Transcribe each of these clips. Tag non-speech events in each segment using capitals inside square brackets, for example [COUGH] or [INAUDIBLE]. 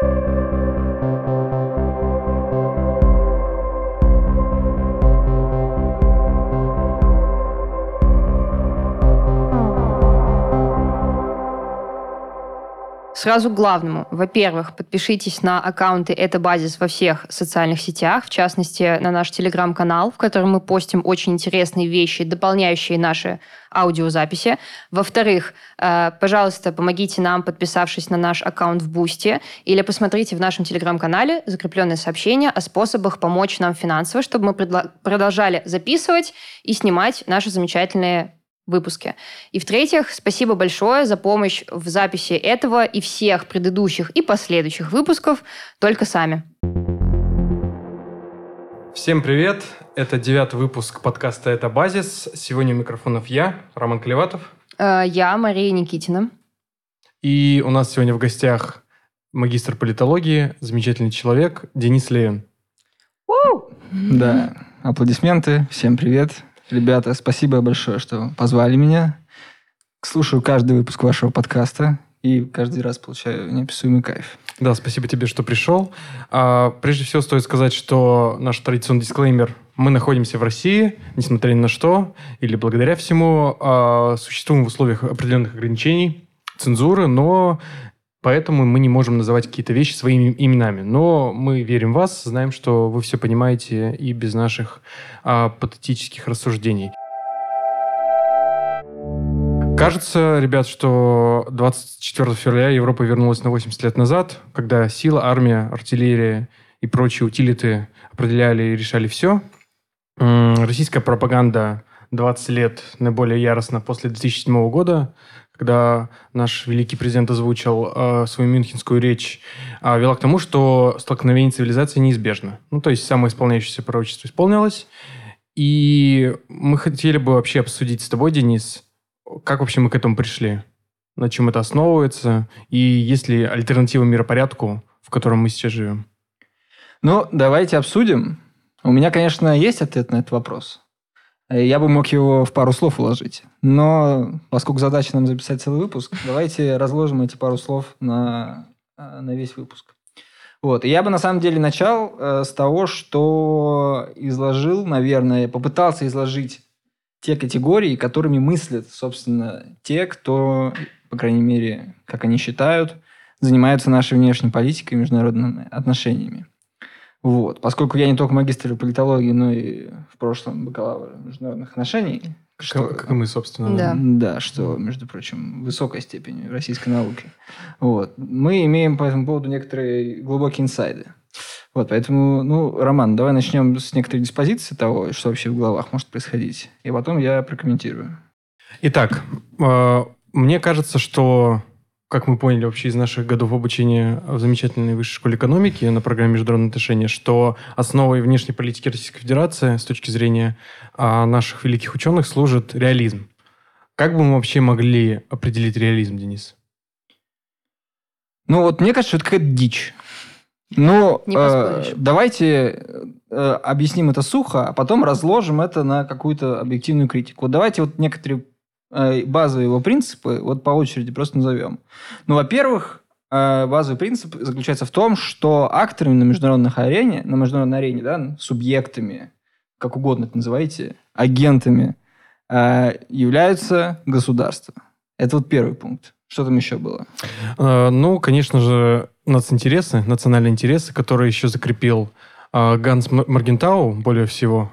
thank you Сразу к главному. Во-первых, подпишитесь на аккаунты «Это базис» во всех социальных сетях, в частности, на наш телеграм-канал, в котором мы постим очень интересные вещи, дополняющие наши аудиозаписи. Во-вторых, э, пожалуйста, помогите нам, подписавшись на наш аккаунт в Boosty, или посмотрите в нашем телеграм-канале закрепленное сообщение о способах помочь нам финансово, чтобы мы продолжали записывать и снимать наши замечательные выпуске. И в-третьих, спасибо большое за помощь в записи этого и всех предыдущих и последующих выпусков только сами. Всем привет! Это девятый выпуск подкаста «Это базис». Сегодня у микрофонов я, Роман Клеватов. Э, я, Мария Никитина. И у нас сегодня в гостях магистр политологии, замечательный человек Денис Левин. Да, аплодисменты. Всем привет. Ребята, спасибо большое, что позвали меня. Слушаю каждый выпуск вашего подкаста и каждый раз получаю неописуемый кайф. Да, спасибо тебе, что пришел. А, прежде всего стоит сказать, что наш традиционный дисклеймер. Мы находимся в России, несмотря ни на что, или благодаря всему, а, существуем в условиях определенных ограничений, цензуры, но Поэтому мы не можем называть какие-то вещи своими именами. Но мы верим в вас, знаем, что вы все понимаете и без наших а, патетических рассуждений. Кажется, ребят, что 24 февраля Европа вернулась на 80 лет назад, когда сила, армия, артиллерия и прочие утилиты определяли и решали все. Российская пропаганда 20 лет наиболее яростно после 2007 года когда наш великий президент озвучил э, свою мюнхенскую речь, э, вела к тому, что столкновение цивилизации неизбежно. Ну, то есть самое исполняющееся пророчество исполнилось. И мы хотели бы вообще обсудить с тобой, Денис, как вообще мы к этому пришли, на чем это основывается, и есть ли альтернатива миропорядку, в котором мы сейчас живем? Ну, давайте обсудим. У меня, конечно, есть ответ на этот вопрос. Я бы мог его в пару слов уложить. Но поскольку задача нам записать целый выпуск, давайте разложим эти пару слов на, э, на весь выпуск. Вот. И я бы на самом деле начал э, с того, что изложил, наверное, попытался изложить те категории, которыми мыслят, собственно, те, кто, по крайней мере, как они считают, занимаются нашей внешней политикой и международными отношениями. Вот. Поскольку я не только магистр политологии, но и в прошлом бакалавр международных отношений. Что, как, и мы, собственно. Да. да, что, между прочим, высокой степени российской науки. Вот. Мы имеем по этому поводу некоторые глубокие инсайды. Вот, поэтому, ну, Роман, давай начнем с некоторой диспозиции того, что вообще в головах может происходить. И потом я прокомментирую. Итак, э, мне кажется, что как мы поняли вообще из наших годов обучения в замечательной высшей школе экономики на программе международные отношения, что основой внешней политики Российской Федерации с точки зрения а, наших великих ученых служит реализм. Как бы мы вообще могли определить реализм, Денис? Ну вот мне кажется, это какая-то дичь. Ну, э, давайте э, объясним это сухо, а потом разложим это на какую-то объективную критику. Вот давайте вот некоторые базовые его принципы, вот по очереди просто назовем. Ну, во-первых, э, базовый принцип заключается в том, что акторами на международных арене, на международной арене, да, субъектами, как угодно это называйте, агентами, э, являются государства. Это вот первый пункт. Что там еще было? Ну, конечно же, нацинтересы, национальные интересы, которые еще закрепил Ганс Маргентау, более всего,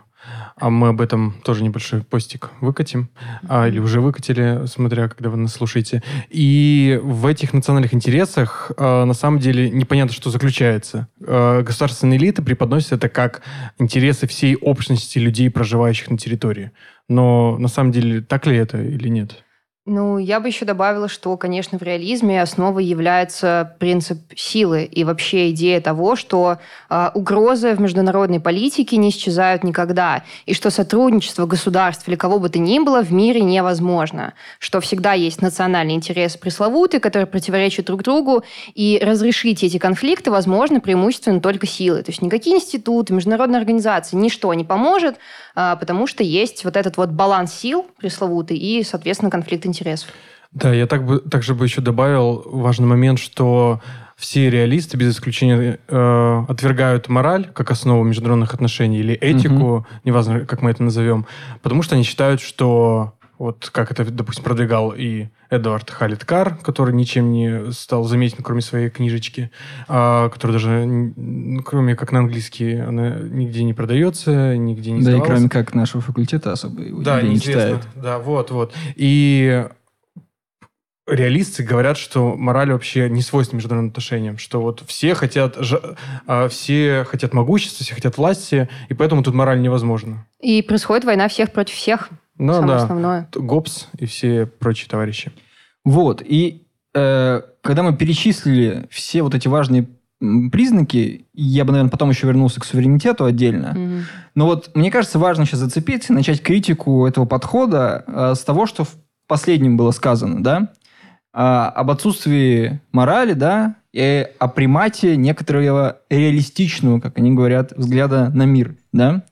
а мы об этом тоже небольшой постик выкатим. А, или уже выкатили, смотря когда вы нас слушаете. И в этих национальных интересах а, на самом деле непонятно, что заключается. А, государственные элиты преподносят это как интересы всей общности людей, проживающих на территории. Но на самом деле так ли это или нет? Ну, я бы еще добавила, что, конечно, в реализме основой является принцип силы и вообще идея того, что э, угрозы в международной политике не исчезают никогда, и что сотрудничество государств или кого бы то ни было в мире невозможно, что всегда есть национальные интересы пресловутые, которые противоречат друг другу, и разрешить эти конфликты возможно преимущественно только силой. То есть никакие институты, международные организации, ничто не поможет, э, потому что есть вот этот вот баланс сил пресловутый и, соответственно, конфликт интересов. Да, я так бы, также бы еще добавил важный момент, что все реалисты, без исключения, э, отвергают мораль как основу международных отношений или этику, угу. неважно, как мы это назовем, потому что они считают, что вот как это, допустим, продвигал и Эдвард Халиткар, который ничем не стал заметен, кроме своей книжечки, а, которая даже, кроме как на английский, она нигде не продается, нигде не Да, и кроме как нашего факультета особо его да, не читают. Да, вот, вот. И реалисты говорят, что мораль вообще не свойственна международным отношениям, что вот все хотят, а, все хотят могущества, все хотят власти, и поэтому тут мораль невозможна. И происходит война всех против всех. Ну Самое да, основное. ГОПС и все прочие товарищи. Вот, и э, когда мы перечислили все вот эти важные признаки, я бы, наверное, потом еще вернулся к суверенитету отдельно. Mm-hmm. Но вот мне кажется, важно сейчас зацепиться и начать критику этого подхода э, с того, что в последнем было сказано, да, э, об отсутствии морали, да, и о примате некоторого реалистичного, как они говорят, взгляда на мир, да.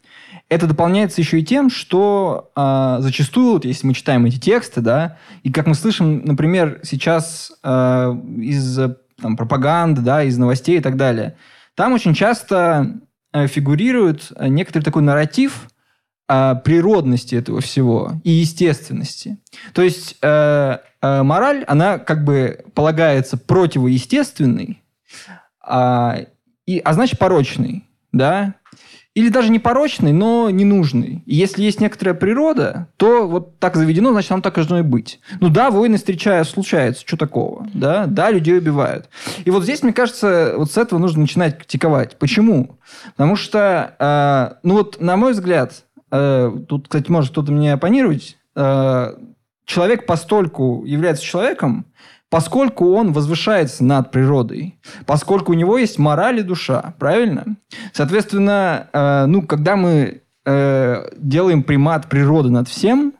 Это дополняется еще и тем, что э, зачастую, вот, если мы читаем эти тексты, да, и как мы слышим, например, сейчас э, из там, пропаганды, да, из новостей и так далее, там очень часто э, фигурирует некоторый такой нарратив э, природности этого всего и естественности. То есть э, э, мораль, она как бы полагается противоестественной, э, и, а значит порочной, да, или даже не порочный, но ненужный. И если есть некоторая природа, то вот так заведено, значит, оно так должно и быть. Ну да, войны встречают, случаются, что такого? Да, да, людей убивают. И вот здесь, мне кажется, вот с этого нужно начинать критиковать. Почему? Потому что, э, ну вот, на мой взгляд, э, тут, кстати, может кто-то мне оппонировать, э, человек постольку является человеком, поскольку он возвышается над природой, поскольку у него есть мораль и душа, правильно? Соответственно, э, ну, когда мы э, делаем примат природы над всем,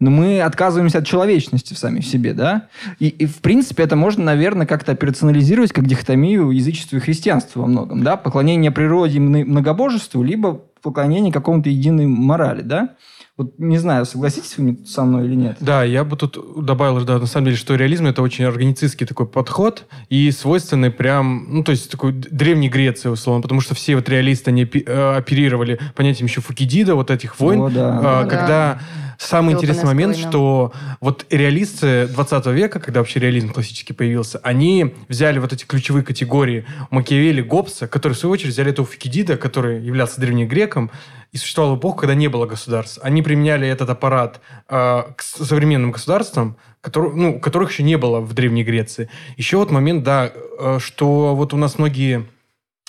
но ну, мы отказываемся от человечности в сами себе, да? И, и в принципе, это можно, наверное, как-то операционализировать как дихотомию язычества и христианства во многом, да? Поклонение природе и многобожеству, либо поклонение какому-то единой морали, да? Вот не знаю, согласитесь вы со мной или нет. Да, я бы тут добавил, да, на самом деле, что реализм это очень органицистский такой подход и свойственный прям, ну, то есть такой древней Греции, условно, потому что все вот реалисты, они э, оперировали понятием еще Фукидида, вот этих войн, О, да. э, когда... Да Самый интересный момент, что вот реалисты 20 века, когда вообще реализм классический появился, они взяли вот эти ключевые категории Макиавелли, Гоббса, которые, в свою очередь, взяли этого Фикидида, который являлся древнегреком, и существовал эпоха, когда не было государств. Они применяли этот аппарат э, к современным государствам, который, ну, которых еще не было в Древней Греции. Еще вот момент, да, э, что вот у нас многие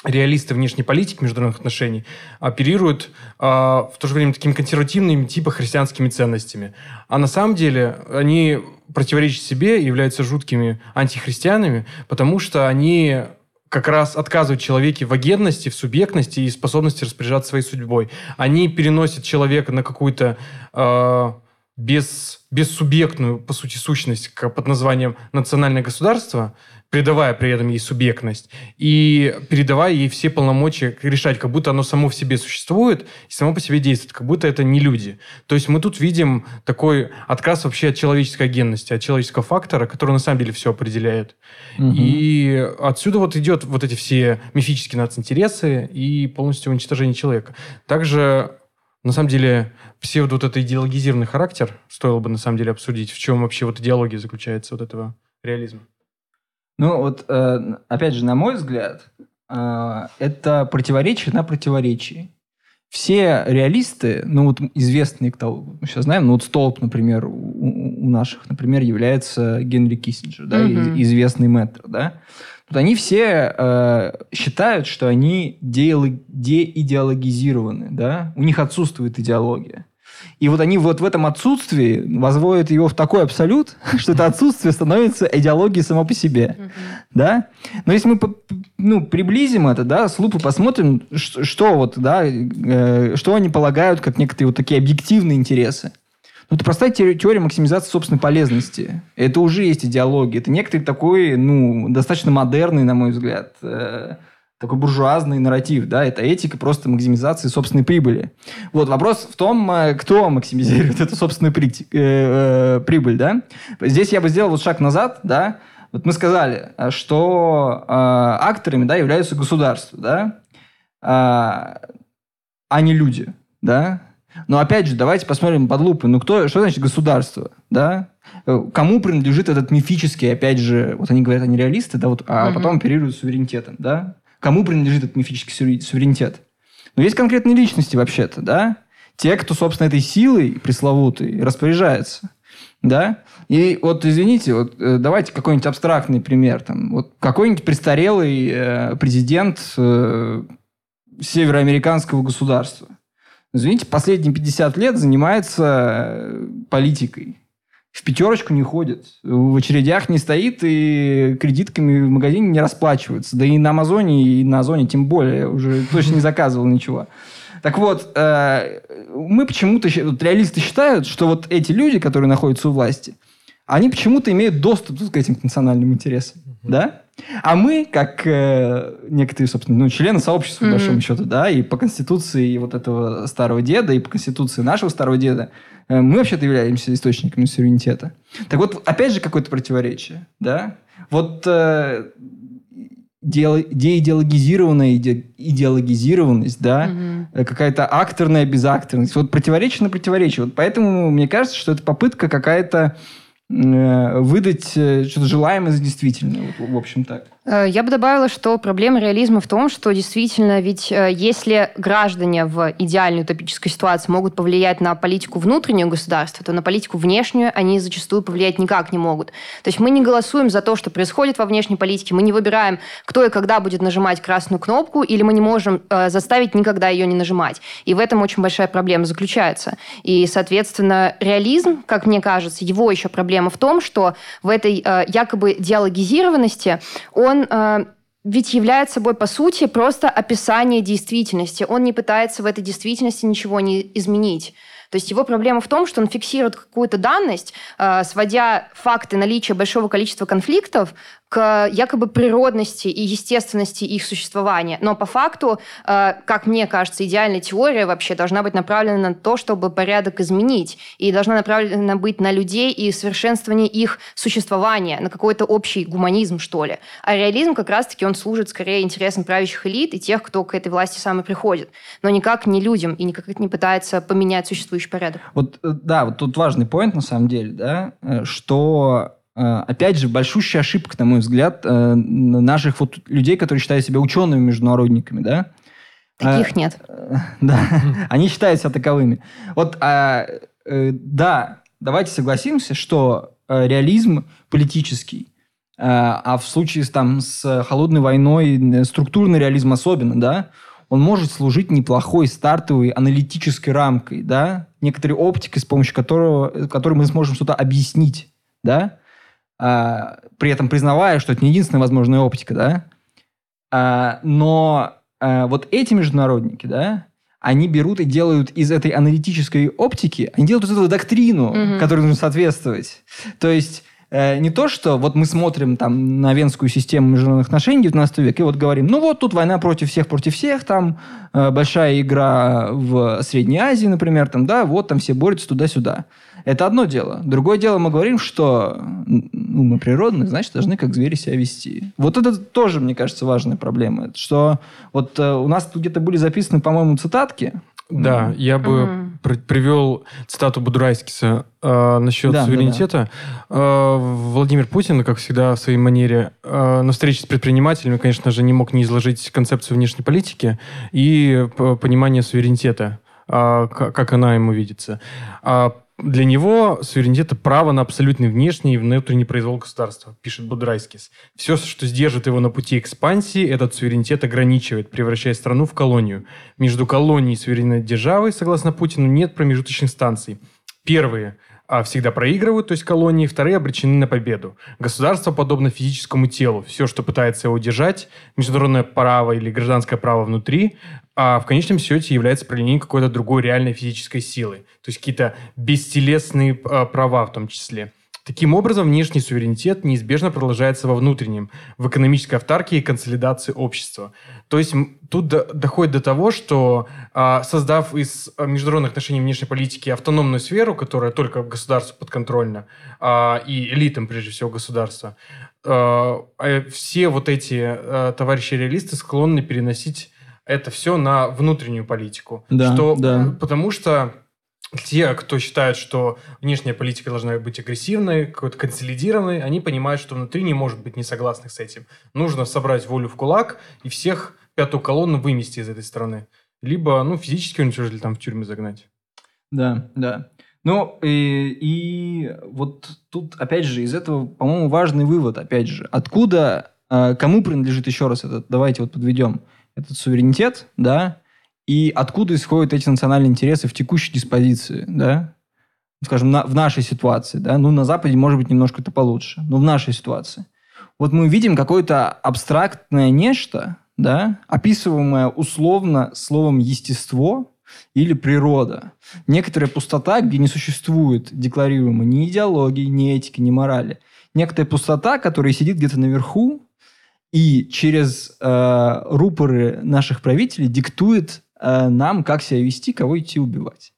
реалисты внешней политики международных отношений оперируют э, в то же время такими консервативными типа христианскими ценностями. А на самом деле они противоречат себе, являются жуткими антихристианами, потому что они как раз отказывают человеке в агентности, в субъектности и способности распоряжаться своей судьбой. Они переносят человека на какую-то э, без, бессубъектную, по сути, сущность под названием национальное государство, придавая при этом ей субъектность и передавая ей все полномочия решать, как будто оно само в себе существует и само по себе действует, как будто это не люди. То есть мы тут видим такой отказ вообще от человеческой генности, от человеческого фактора, который на самом деле все определяет. Угу. И отсюда вот идет вот эти все мифические нацинтересы и полностью уничтожение человека. Также на самом деле, псевдо вот этот идеологизированный характер стоило бы на самом деле обсудить, в чем вообще вот идеология заключается вот этого реализма. Ну вот, э, опять же, на мой взгляд, э, это противоречие на противоречии. Все реалисты, ну вот известные, кто мы сейчас знаем, ну вот столб, например, у, у наших, например, является Генри Киссинджер, да, mm-hmm. известный мэтр, да. Вот они все э, считают, что они деидеологизированы, да, у них отсутствует идеология. И вот они вот в этом отсутствии возводят его в такой абсолют, [LAUGHS] что это отсутствие становится идеологией само по себе. Да? Но если мы ну, приблизим это, да, с лупы посмотрим, что вот, да, э, что они полагают как некоторые вот такие объективные интересы. Ну, это простая теория максимизации собственной полезности. Это уже есть идеология. Это некоторый такой, ну, достаточно модерный, на мой взгляд, э, такой буржуазный нарратив, да, это этика просто максимизации собственной прибыли. Вот, вопрос в том, э, кто максимизирует эту собственную при, э, э, прибыль, да. Здесь я бы сделал вот шаг назад, да, Вот мы сказали, э, что э, акторами да, являются государства, да, а, а не люди, да. Но опять же, давайте посмотрим под лупой. Ну, кто, что значит государство, да? Э, кому принадлежит этот мифический, опять же, вот они говорят, они реалисты, да, вот, а угу. потом оперируют суверенитетом, да? Кому принадлежит этот мифический суверенитет? Но есть конкретные личности вообще-то, да? Те, кто, собственно, этой силой пресловутой распоряжается, да? И вот, извините, вот э, давайте какой-нибудь абстрактный пример. Там, вот какой-нибудь престарелый э, президент э, североамериканского государства. Извините, последние 50 лет занимается э, политикой. В пятерочку не ходит, в очередях не стоит и кредитками в магазине не расплачивается. Да и на Амазоне, и на Озоне тем более. Уже [LAUGHS] точно не заказывал ничего. Так вот, э, мы почему-то, вот реалисты считают, что вот эти люди, которые находятся у власти, они почему-то имеют доступ к этим национальным интересам. Да? А мы, как э, некоторые, собственно, ну, члены сообщества, mm-hmm. по большому счету, да, и по конституции вот этого старого деда, и по конституции нашего старого деда, э, мы вообще-то являемся источниками суверенитета. Так вот, опять же, какое-то противоречие, да? Вот э, деидеологизированная иде, идеологизированность, да, mm-hmm. какая-то акторная безакторность. Вот противоречие на противоречие. Вот поэтому мне кажется, что это попытка какая-то Э, выдать э, что-то желаемое за действительное. В общем, так. Э, я бы добавила, что проблема реализма в том, что действительно, ведь если граждане в идеальной утопической ситуации могут повлиять на политику внутреннего государства, то на политику внешнюю они зачастую повлиять никак не могут. То есть мы не голосуем за то, что происходит во внешней политике, мы не выбираем, кто и когда будет нажимать красную кнопку, или мы не можем заставить никогда ее не нажимать. И в этом очень большая проблема заключается. И, соответственно, реализм, как мне кажется, его еще проблема в том, что в этой э, якобы диалогизированности он э, ведь является собой, по сути, просто описание действительности. Он не пытается в этой действительности ничего не изменить. То есть его проблема в том, что он фиксирует какую-то данность, э, сводя факты наличия большого количества конфликтов к якобы природности и естественности их существования. Но по факту, э, как мне кажется, идеальная теория вообще должна быть направлена на то, чтобы порядок изменить, и должна направлена быть на людей и совершенствование их существования, на какой-то общий гуманизм, что ли. А реализм как раз-таки он служит скорее интересам правящих элит и тех, кто к этой власти сам и приходит, но никак не людям и никак не пытается поменять существующий порядок. Вот, э, да, вот тут важный поинт на самом деле, да, э, что Э, опять же, большущая ошибка, на мой взгляд, э, наших вот людей, которые считают себя учеными международниками, да? Таких нет. [LAUGHS] Да, [LAUGHS] они считают себя таковыми. Вот, а, э, да, давайте согласимся, что реализм политический, а в случае там, с холодной войной структурный реализм особенно, да, он может служить неплохой стартовой аналитической рамкой, да, некоторой оптикой, с помощью которого, которой мы сможем что-то объяснить, да, а, при этом признавая, что это не единственная возможная оптика, да, а, но а, вот эти международники, да, они берут и делают из этой аналитической оптики, они делают из этого доктрину, mm-hmm. которой нужно соответствовать. То есть не то, что вот мы смотрим там на венскую систему международных отношений 19 века и вот говорим, ну вот тут война против всех, против всех, там э, большая игра в Средней Азии, например, там, да, вот там все борются туда-сюда. Это одно дело. Другое дело, мы говорим, что ну, мы природные, значит, должны как звери себя вести. Вот это тоже, мне кажется, важная проблема. Что вот э, у нас тут где-то были записаны, по-моему, цитатки. Да, я бы угу. Привел цитату Будурайскиса э, насчет да, суверенитета. Да, да. Э, Владимир Путин, как всегда, в своей манере, э, на встрече с предпринимателями, конечно же, не мог не изложить концепцию внешней политики и понимание суверенитета, э, как она ему видится. А для него суверенитет – это право на абсолютный внешний и внутренний произвол государства, пишет Будрайтскис. Все, что сдержит его на пути экспансии, этот суверенитет ограничивает, превращая страну в колонию. Между колонией и суверенной державой, согласно Путину, нет промежуточных станций. Первые а всегда проигрывают, то есть колонии, вторые обречены на победу. Государство подобно физическому телу. Все, что пытается его удержать, международное право или гражданское право внутри, а в конечном счете является проявлением какой-то другой реальной физической силы. То есть какие-то бестелесные а, права в том числе. Таким образом, внешний суверенитет неизбежно продолжается во внутреннем, в экономической автаркии и консолидации общества. То есть тут до, доходит до того, что а, создав из международных отношений внешней политики автономную сферу, которая только государству подконтрольна, а, и элитам, прежде всего, государства, а, а все вот эти а, товарищи-реалисты склонны переносить это все на внутреннюю политику. Да, что, да. Потому что те, кто считает, что внешняя политика должна быть агрессивной, какой-то консолидированной, они понимают, что внутри не может быть несогласных с этим. Нужно собрать волю в кулак и всех пятую колонну вымести из этой страны. Либо, ну, физически уничтожить, там в тюрьмы загнать. Да, да. Ну, и, и вот тут, опять же, из этого, по-моему, важный вывод, опять же. Откуда, э, кому принадлежит еще раз этот, давайте вот подведем, этот суверенитет, да, и откуда исходят эти национальные интересы в текущей диспозиции, да, скажем, на, в нашей ситуации, да, ну, на Западе, может быть, немножко это получше, но в нашей ситуации. Вот мы видим какое-то абстрактное нечто, да, описываемое условно словом «естество», или природа. Некоторая пустота, где не существует декларируемой ни идеологии, ни этики, ни морали. Некоторая пустота, которая сидит где-то наверху и через э, рупоры наших правителей диктует нам, как себя вести, кого идти убивать.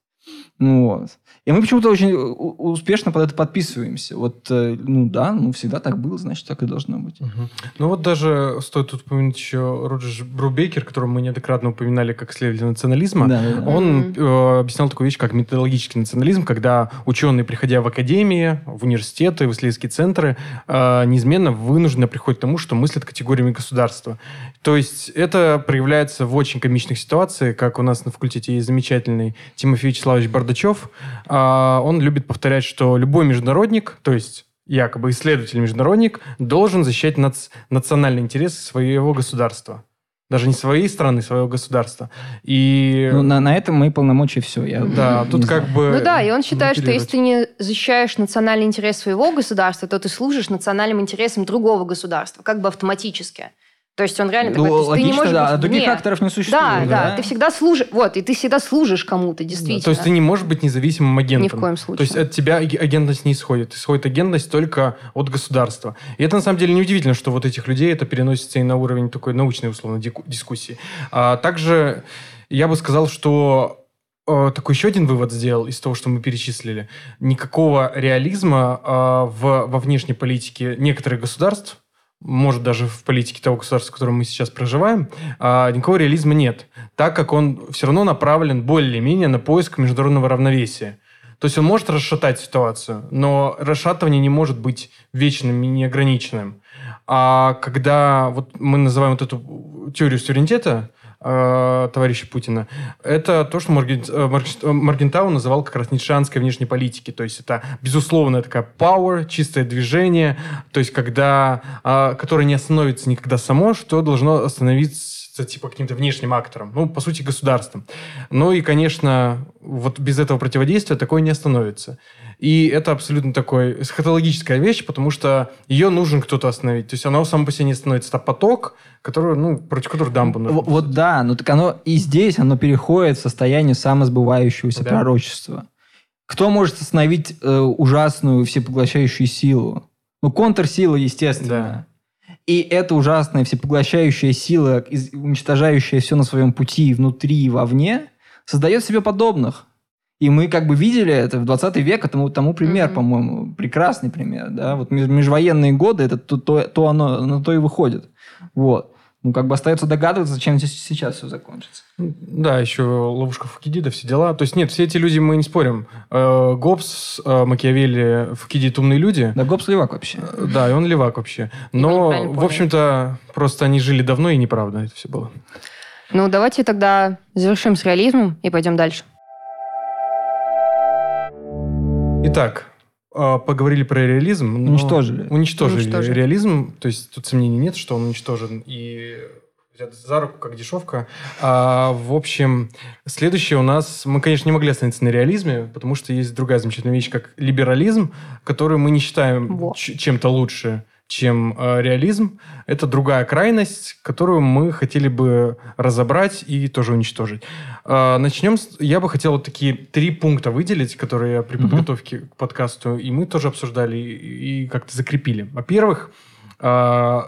Ну, вот. И мы почему-то очень успешно под это подписываемся. Вот, э, ну да, ну всегда так было, значит, так и должно быть. Угу. Ну вот даже стоит тут упомянуть еще Роджер Брубейкер, которого мы неоднократно упоминали как исследователь национализма. Да, да, да. Он э, объяснял такую вещь, как методологический национализм, когда ученые, приходя в академии, в университеты, в исследовательские центры, э, неизменно вынуждены приходят к тому, что мыслят категориями государства. То есть это проявляется в очень комичных ситуациях, как у нас на факультете есть замечательный Тимофей Вячеславович Бардачев, он любит повторять, что любой международник, то есть якобы исследователь-международник, должен защищать нац- национальные интересы своего государства. Даже не своей страны, своего государства. И... Ну, на, на этом мои полномочия все. Я да, тут знаю. как бы... Ну да, и он считает, что если ты не защищаешь национальный интерес своего государства, то ты служишь национальным интересам другого государства, как бы автоматически. То есть он реально ну, такой, логично, ты не можешь да, быть а других вне. факторов не существует. Да, да, да, ты всегда служишь, вот, и ты всегда служишь кому-то, действительно. Да, то есть ты не можешь быть независимым агентом. Ни в коем случае. То есть от тебя агентность не исходит. Исходит агентность только от государства. И это на самом деле неудивительно, что вот этих людей это переносится и на уровень такой научной, условно, дискуссии. А также я бы сказал, что э, такой еще один вывод сделал из того, что мы перечислили. Никакого реализма э, в, во внешней политике некоторых государств может, даже в политике того государства, в котором мы сейчас проживаем, а, никакого реализма нет, так как он все равно направлен более-менее на поиск международного равновесия. То есть он может расшатать ситуацию, но расшатывание не может быть вечным и неограниченным. А когда вот мы называем вот эту теорию суверенитета, э, товарища Путина, это то, что Марген, э, э, Маргентау называл как раз ницшанской внешней политики. То есть это безусловная такая power, чистое движение, то есть когда, э, которое не остановится никогда само, что должно остановиться типа каким-то внешним актором, ну, по сути, государством. Ну и, конечно, вот без этого противодействия такое не остановится. И это абсолютно такой эсхатологическая вещь, потому что ее нужен кто-то остановить. То есть оно само по себе не становится. Это поток, который, ну, против которого дамбу нужно. Вот да, но так оно и здесь оно переходит в состояние самосбывающегося да. пророчества. Кто может остановить э, ужасную всепоглощающую силу? Ну, контрсила, естественно. Да. И эта ужасная всепоглощающая сила, уничтожающая все на своем пути внутри и вовне, создает себе подобных. И мы как бы видели это в 20 век, тому, тому пример, mm-hmm. по-моему, прекрасный пример. Да? Вот межвоенные годы, это то, то, то оно, на то и выходит. Вот. Ну, как бы остается догадываться, чем сейчас все закончится. Да, еще ловушка Фукидида, все дела. То есть нет, все эти люди, мы не спорим. Э, Гоббс, э, Макиавелли, Фукидид умные люди. Да, Гоббс левак вообще. Э, да, и он левак вообще. Но, в общем-то, просто они жили давно, и неправда это все было. Ну, давайте тогда завершим с реализмом и пойдем дальше. Итак, а, поговорили про реализм. Уничтожили. Уничтожили, уничтожили реализм. То есть тут сомнений нет, что он уничтожен. И взят за руку, как дешевка. А, в общем, следующее у нас... Мы, конечно, не могли остановиться на реализме, потому что есть другая замечательная вещь, как либерализм, которую мы не считаем Во. чем-то лучше, чем э, реализм. Это другая крайность, которую мы хотели бы разобрать и тоже уничтожить. Э, начнем. С, я бы хотел вот такие три пункта выделить, которые я при подготовке mm-hmm. к подкасту, и мы тоже обсуждали и, и как-то закрепили. Во-первых, э,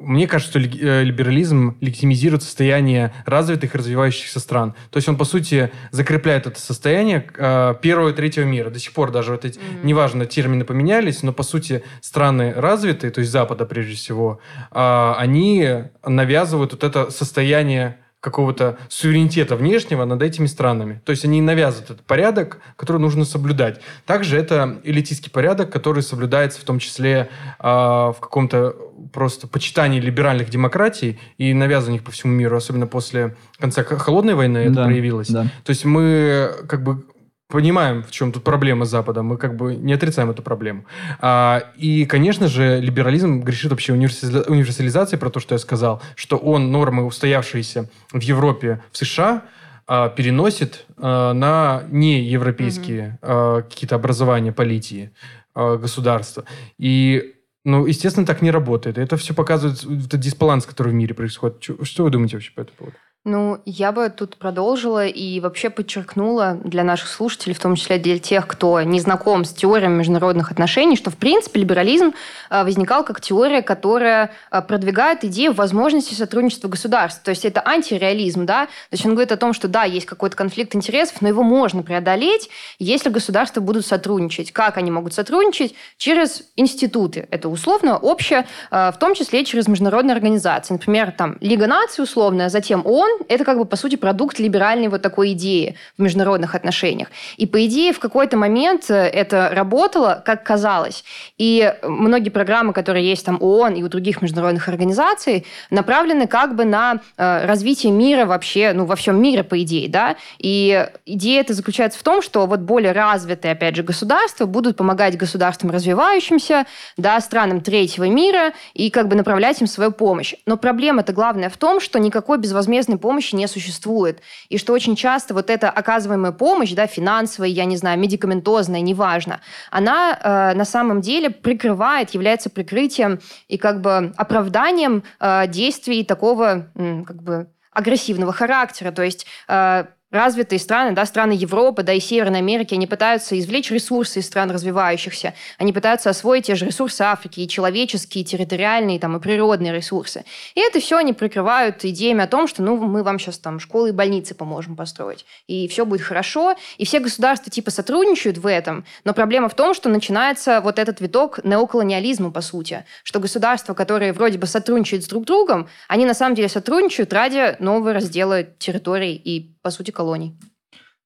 мне кажется, что э, либерализм легитимизирует состояние развитых и развивающихся стран. То есть он, по сути, закрепляет это состояние э, первого и третьего мира. До сих пор даже вот эти, mm-hmm. неважно, термины поменялись, но, по сути, страны развитые, то есть Запада прежде всего, э, они навязывают вот это состояние какого-то суверенитета внешнего над этими странами. То есть они навязывают этот порядок, который нужно соблюдать. Также это элитистский порядок, который соблюдается в том числе э, в каком-то просто почитании либеральных демократий и навязывании их по всему миру, особенно после конца холодной войны это да, проявилось. Да. То есть мы как бы понимаем, в чем тут проблема Запада, мы как бы не отрицаем эту проблему. А, и, конечно же, либерализм грешит вообще универсализацией, про то, что я сказал, что он нормы, устоявшиеся в Европе, в США, а, переносит а, на неевропейские угу. а, какие-то образования, политии а, государства. И ну, естественно, так не работает. Это все показывает этот дисбаланс, который в мире происходит. Что вы думаете вообще по этому поводу? Ну, я бы тут продолжила и вообще подчеркнула для наших слушателей, в том числе для тех, кто не знаком с теорией международных отношений, что, в принципе, либерализм а, возникал как теория, которая а, продвигает идею возможности сотрудничества государств. То есть это антиреализм, да? То есть он говорит о том, что да, есть какой-то конфликт интересов, но его можно преодолеть, если государства будут сотрудничать. Как они могут сотрудничать? Через институты. Это условно, общее, а, в том числе через международные организации. Например, там Лига наций условная, затем ООН, закон – это как бы, по сути, продукт либеральной вот такой идеи в международных отношениях. И, по идее, в какой-то момент э, это работало, как казалось. И многие программы, которые есть там ООН и у других международных организаций, направлены как бы на э, развитие мира вообще, ну, во всем мире, по идее, да. И идея это заключается в том, что вот более развитые, опять же, государства будут помогать государствам развивающимся, да, странам третьего мира и как бы направлять им свою помощь. Но проблема-то главная в том, что никакой безвозмездной помощи не существует. И что очень часто вот эта оказываемая помощь, да, финансовая, я не знаю, медикаментозная, неважно, она э, на самом деле прикрывает, является прикрытием и как бы оправданием э, действий такого э, как бы агрессивного характера. То есть э, развитые страны, да, страны Европы, да и Северной Америки, они пытаются извлечь ресурсы из стран развивающихся. Они пытаются освоить те же ресурсы Африки, и человеческие, и территориальные, там, и природные ресурсы. И это все они прикрывают идеями о том, что, ну, мы вам сейчас там школы и больницы поможем построить, и все будет хорошо. И все государства типа сотрудничают в этом, но проблема в том, что начинается вот этот виток неоколониализма, по сути, что государства, которые вроде бы сотрудничают с друг другом, они на самом деле сотрудничают ради нового раздела территорий и по сути, колоний.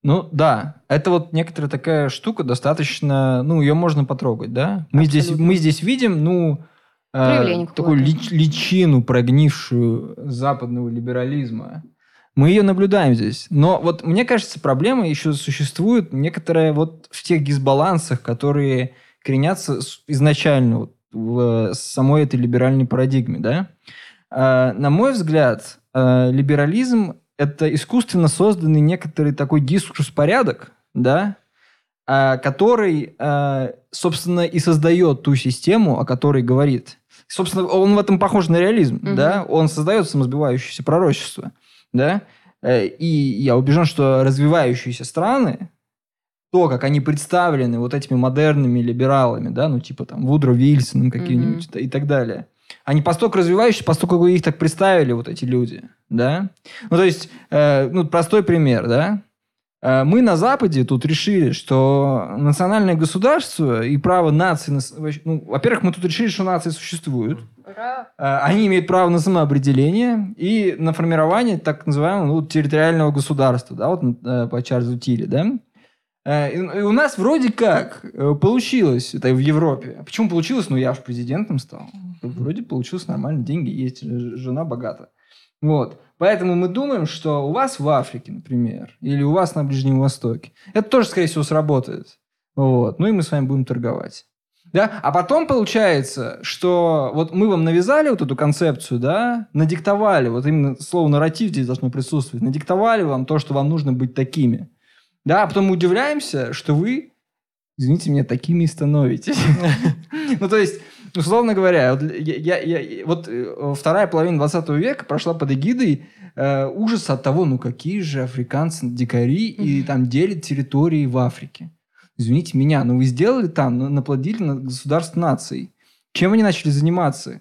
Ну да, это вот некоторая такая штука, достаточно, ну, ее можно потрогать, да? Мы, здесь, мы здесь видим, ну, э, такую лич, личину прогнившую западного либерализма. Мы ее наблюдаем здесь. Но вот мне кажется, проблема еще существует некоторая вот в тех дисбалансах, которые коренятся изначально вот в самой этой либеральной парадигме, да? Э, на мой взгляд, э, либерализм это искусственно созданный некоторый такой дискурс-порядок, да, а, который, а, собственно, и создает ту систему, о которой говорит. Собственно, он в этом похож на реализм, угу. да, он создает самосбивающееся пророчество, да, э, и я убежден, что развивающиеся страны, то, как они представлены вот этими модерными либералами, да, ну, типа там Вудро Вильсоном каким-нибудь mm и так далее, они постольку развивающиеся, постольку их так представили, вот эти люди, да. Ну, то есть, э, ну, простой пример, да. Э, мы на Западе тут решили, что национальное государство и право нации... Ну, во-первых, мы тут решили, что нации существуют. Ура! Э, они имеют право на самоопределение и на формирование так называемого ну, территориального государства, да, вот э, по Чарльзу Тилли, да. Э, и у нас вроде как э, получилось, это в Европе. А почему получилось? Ну, я уж президентом стал. Вроде получилось нормально, деньги есть, жена богата. Вот. Поэтому мы думаем, что у вас в Африке, например, или у вас на Ближнем Востоке, это тоже, скорее всего, сработает. Вот. Ну и мы с вами будем торговать. Да? А потом получается, что вот мы вам навязали вот эту концепцию, да, надиктовали, вот именно слово нарратив здесь должно присутствовать, надиктовали вам то, что вам нужно быть такими. Да, а потом мы удивляемся, что вы, извините меня, такими и становитесь. [LAUGHS] Ну, то есть, условно говоря, вот, я, я, я, вот э, вторая половина 20 века прошла под эгидой э, ужаса от того, ну какие же африканцы дикари и там делят территории в Африке. Извините меня, но вы сделали там, наплодили на государство наций. Чем они начали заниматься?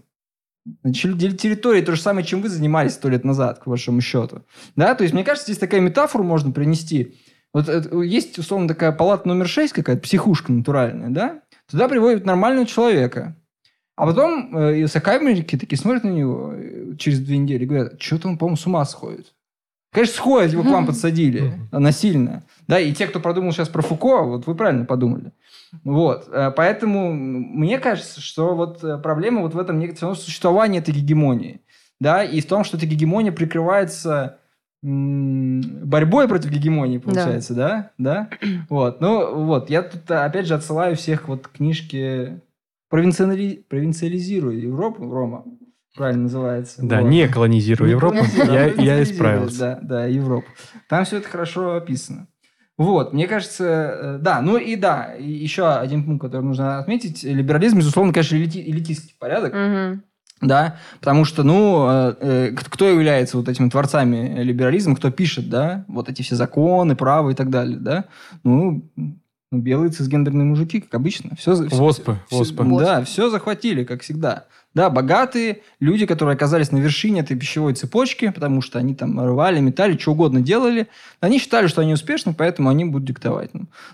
Начали делить территории, то же самое, чем вы занимались сто лет назад, к вашему счету. Да, то есть, мне кажется, здесь такая метафора можно принести. Вот это, есть, условно, такая палата номер 6 какая-то, психушка натуральная, да? Туда приводят нормального человека. А потом э, сокамерники такие смотрят на него э, через две недели и говорят, что-то он, по-моему, с ума сходит. Конечно, сходит, его к вам подсадили насильно. Да, и те, кто продумал сейчас про Фуко, вот вы правильно подумали. Вот, э, поэтому мне кажется, что вот э, проблема вот в этом некотором существовании этой гегемонии. Да, и в том, что эта гегемония прикрывается борьбой против гегемонии, получается, да? Да? да? Вот. Ну, вот. Я тут, опять же, отсылаю всех вот к книжке «Провинциали... «Провинциализируй Европу», Рома, правильно называется. Да, вот. не колонизируй не Европу, я, я исправился. Да, да, Европу. Там все это хорошо описано. Вот, мне кажется, э, да, ну и да, еще один пункт, который нужно отметить, либерализм, безусловно, конечно, элити, элитистский порядок, угу да, потому что, ну, э, э кто является вот этими творцами либерализма, кто пишет, да, вот эти все законы, права и так далее, да, ну белые цисгендерные мужики, как обычно. Все, Воспы, все, воспы. Да, все захватили, как всегда. Да, богатые люди, которые оказались на вершине этой пищевой цепочки, потому что они там рвали, метали, что угодно делали, они считали, что они успешны, поэтому они будут диктовать.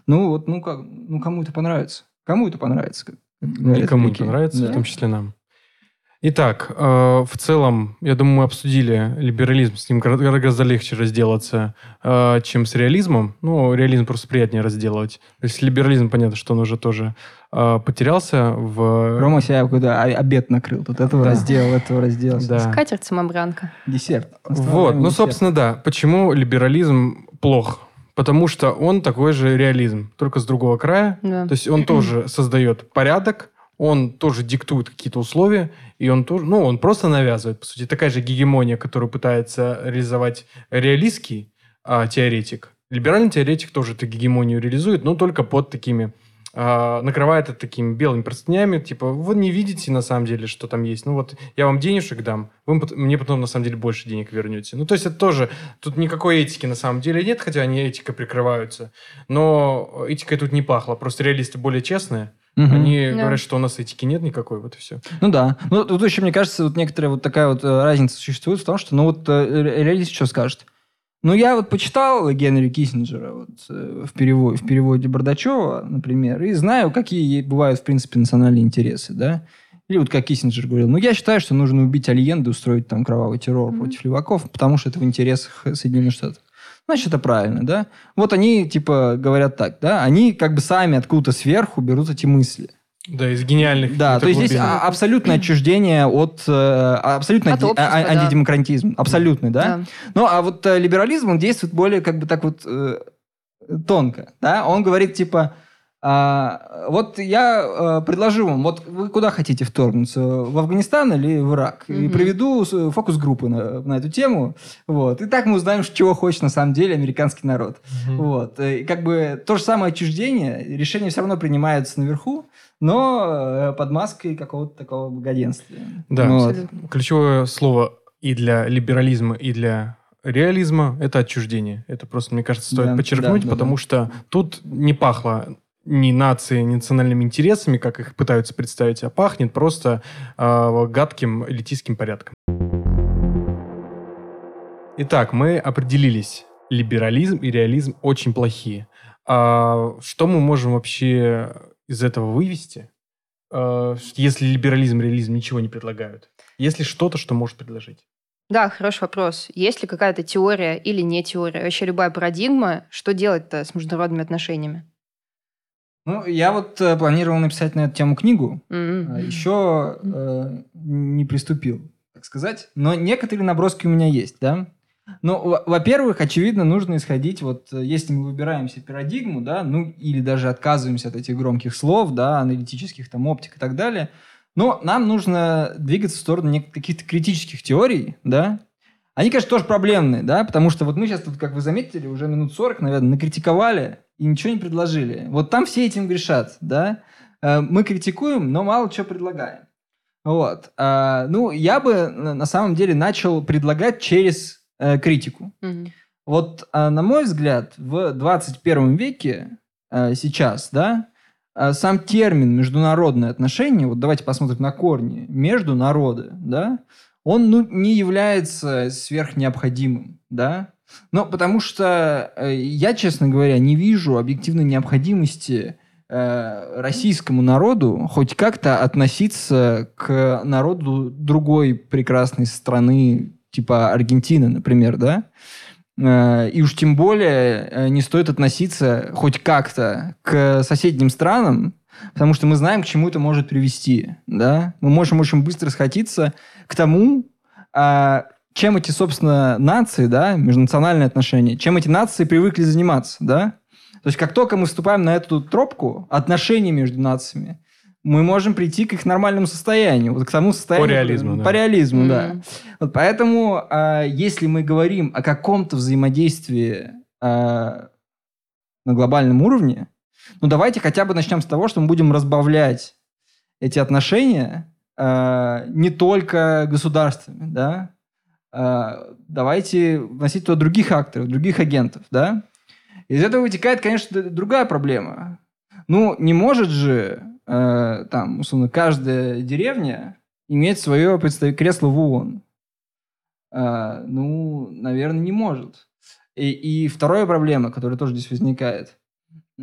Ну, вот, ну, как, ну кому это понравится? Кому это понравится? Никому не понравится, да? в том числе нам. Итак, э, в целом, я думаю, мы обсудили либерализм, с ним гораздо легче разделаться, э, чем с реализмом. Ну, реализм просто приятнее разделывать. То есть либерализм, понятно, что он уже тоже э, потерялся в... Рома себя какой-то обед накрыл. Тут этого да. раздела, этого раздела. Да. Скатерть самобранка. Десерт. Вот, ну, десерт. собственно, да. Почему либерализм плох? Потому что он такой же реализм, только с другого края. Да. То есть он тоже создает порядок, он тоже диктует какие-то условия, и он тоже, ну, он просто навязывает, по сути, такая же гегемония, которую пытается реализовать реалистский а, теоретик. Либеральный теоретик тоже эту гегемонию реализует, но только под такими а, накрывает это такими белыми простынями, типа, вы не видите на самом деле, что там есть. Ну вот, я вам денежек дам, вы мне потом на самом деле больше денег вернете. Ну то есть это тоже, тут никакой этики на самом деле нет, хотя они этикой прикрываются. Но этикой тут не пахло, просто реалисты более честные. Угу. Они да. говорят, что у нас этики нет никакой, вот и все. Ну да. Ну тут еще, мне кажется, вот некоторая вот такая вот э, разница существует в том, что, ну вот, э, реалист что скажет? Ну, я вот почитал Генри Киссинджера вот, э, в, переводе, в переводе Бардачева, например, и знаю, какие бывают, в принципе, национальные интересы, да. Или вот как Киссинджер говорил, ну, я считаю, что нужно убить Альенду, устроить там кровавый террор mm-hmm. против леваков, потому что это в интересах Соединенных Штатов. Значит, это правильно, да? Вот они, типа, говорят так, да? Они как бы сами откуда-то сверху берут эти мысли. Да, из гениальных. Да, то есть здесь абсолютное отчуждение от... Э, абсолютно от общества, а, да. антидемократизм. Абсолютный, да? да? Ну, а вот э, либерализм, он действует более как бы так вот э, тонко, да? Он говорит, типа, а, вот я э, предложу вам, вот вы куда хотите вторгнуться, в Афганистан или в Ирак? Mm-hmm. И приведу фокус-группы на, на эту тему. Вот. И так мы узнаем, чего хочет на самом деле американский народ. Mm-hmm. Вот. И как бы то же самое отчуждение, решения все равно принимаются наверху, но э, под маской какого-то такого благоденствия. Да, вот. ключевое слово и для либерализма, и для реализма – это отчуждение. Это просто, мне кажется, стоит да, подчеркнуть, да, да, потому да. что тут не пахло ни нации, ни национальными интересами, как их пытаются представить, а пахнет просто э, гадким элитистским порядком. Итак, мы определились. Либерализм и реализм очень плохие. А что мы можем вообще из этого вывести, э, если либерализм и реализм ничего не предлагают? Есть ли что-то, что может предложить? Да, хороший вопрос. Есть ли какая-то теория или не теория? Вообще любая парадигма, что делать-то с международными отношениями? Ну, я вот э, планировал написать на эту тему книгу, mm-hmm. а еще э, не приступил, так сказать. Но некоторые наброски у меня есть, да. Ну, во-первых, очевидно, нужно исходить, вот э, если мы выбираем себе парадигму, да, ну, или даже отказываемся от этих громких слов, да, аналитических там оптик и так далее, но нам нужно двигаться в сторону каких-то критических теорий, да, они, конечно, тоже проблемные, да, потому что вот мы сейчас тут, как вы заметили, уже минут 40, наверное, накритиковали и ничего не предложили. Вот там все этим грешат, да. Э, мы критикуем, но мало чего предлагаем. Вот. А, ну, я бы на самом деле начал предлагать через э, критику. Мгм. Вот, а, на мой взгляд, в 21 веке сейчас, да, сам термин международные отношения, вот давайте посмотрим на корни, между народы, да, он ну, не является сверхнеобходимым, да, но потому что э, я, честно говоря, не вижу объективной необходимости э, российскому народу хоть как-то относиться к народу другой прекрасной страны, типа Аргентины, например, да? Э, И уж тем более не стоит относиться хоть как-то к соседним странам, потому что мы знаем, к чему это может привести, да? Мы можем очень быстро сходиться к тому, а, чем эти, собственно, нации, да, межнациональные отношения, чем эти нации привыкли заниматься, да? То есть как только мы вступаем на эту тропку отношений между нациями, мы можем прийти к их нормальному состоянию, вот к тому состоянию... реализму, да. По реализму, да. Мгм. Вот поэтому, а, если мы говорим о каком-то взаимодействии а, на глобальном уровне, ну давайте хотя бы начнем с того, что мы будем разбавлять эти отношения а, не только государствами, да, давайте вносить туда других акторов, других агентов, да. Из этого вытекает, конечно, другая проблема. Ну, не может же э, там, условно, каждая деревня иметь свое представ- кресло в ООН. А, ну, наверное, не может. И, и вторая проблема, которая тоже здесь возникает.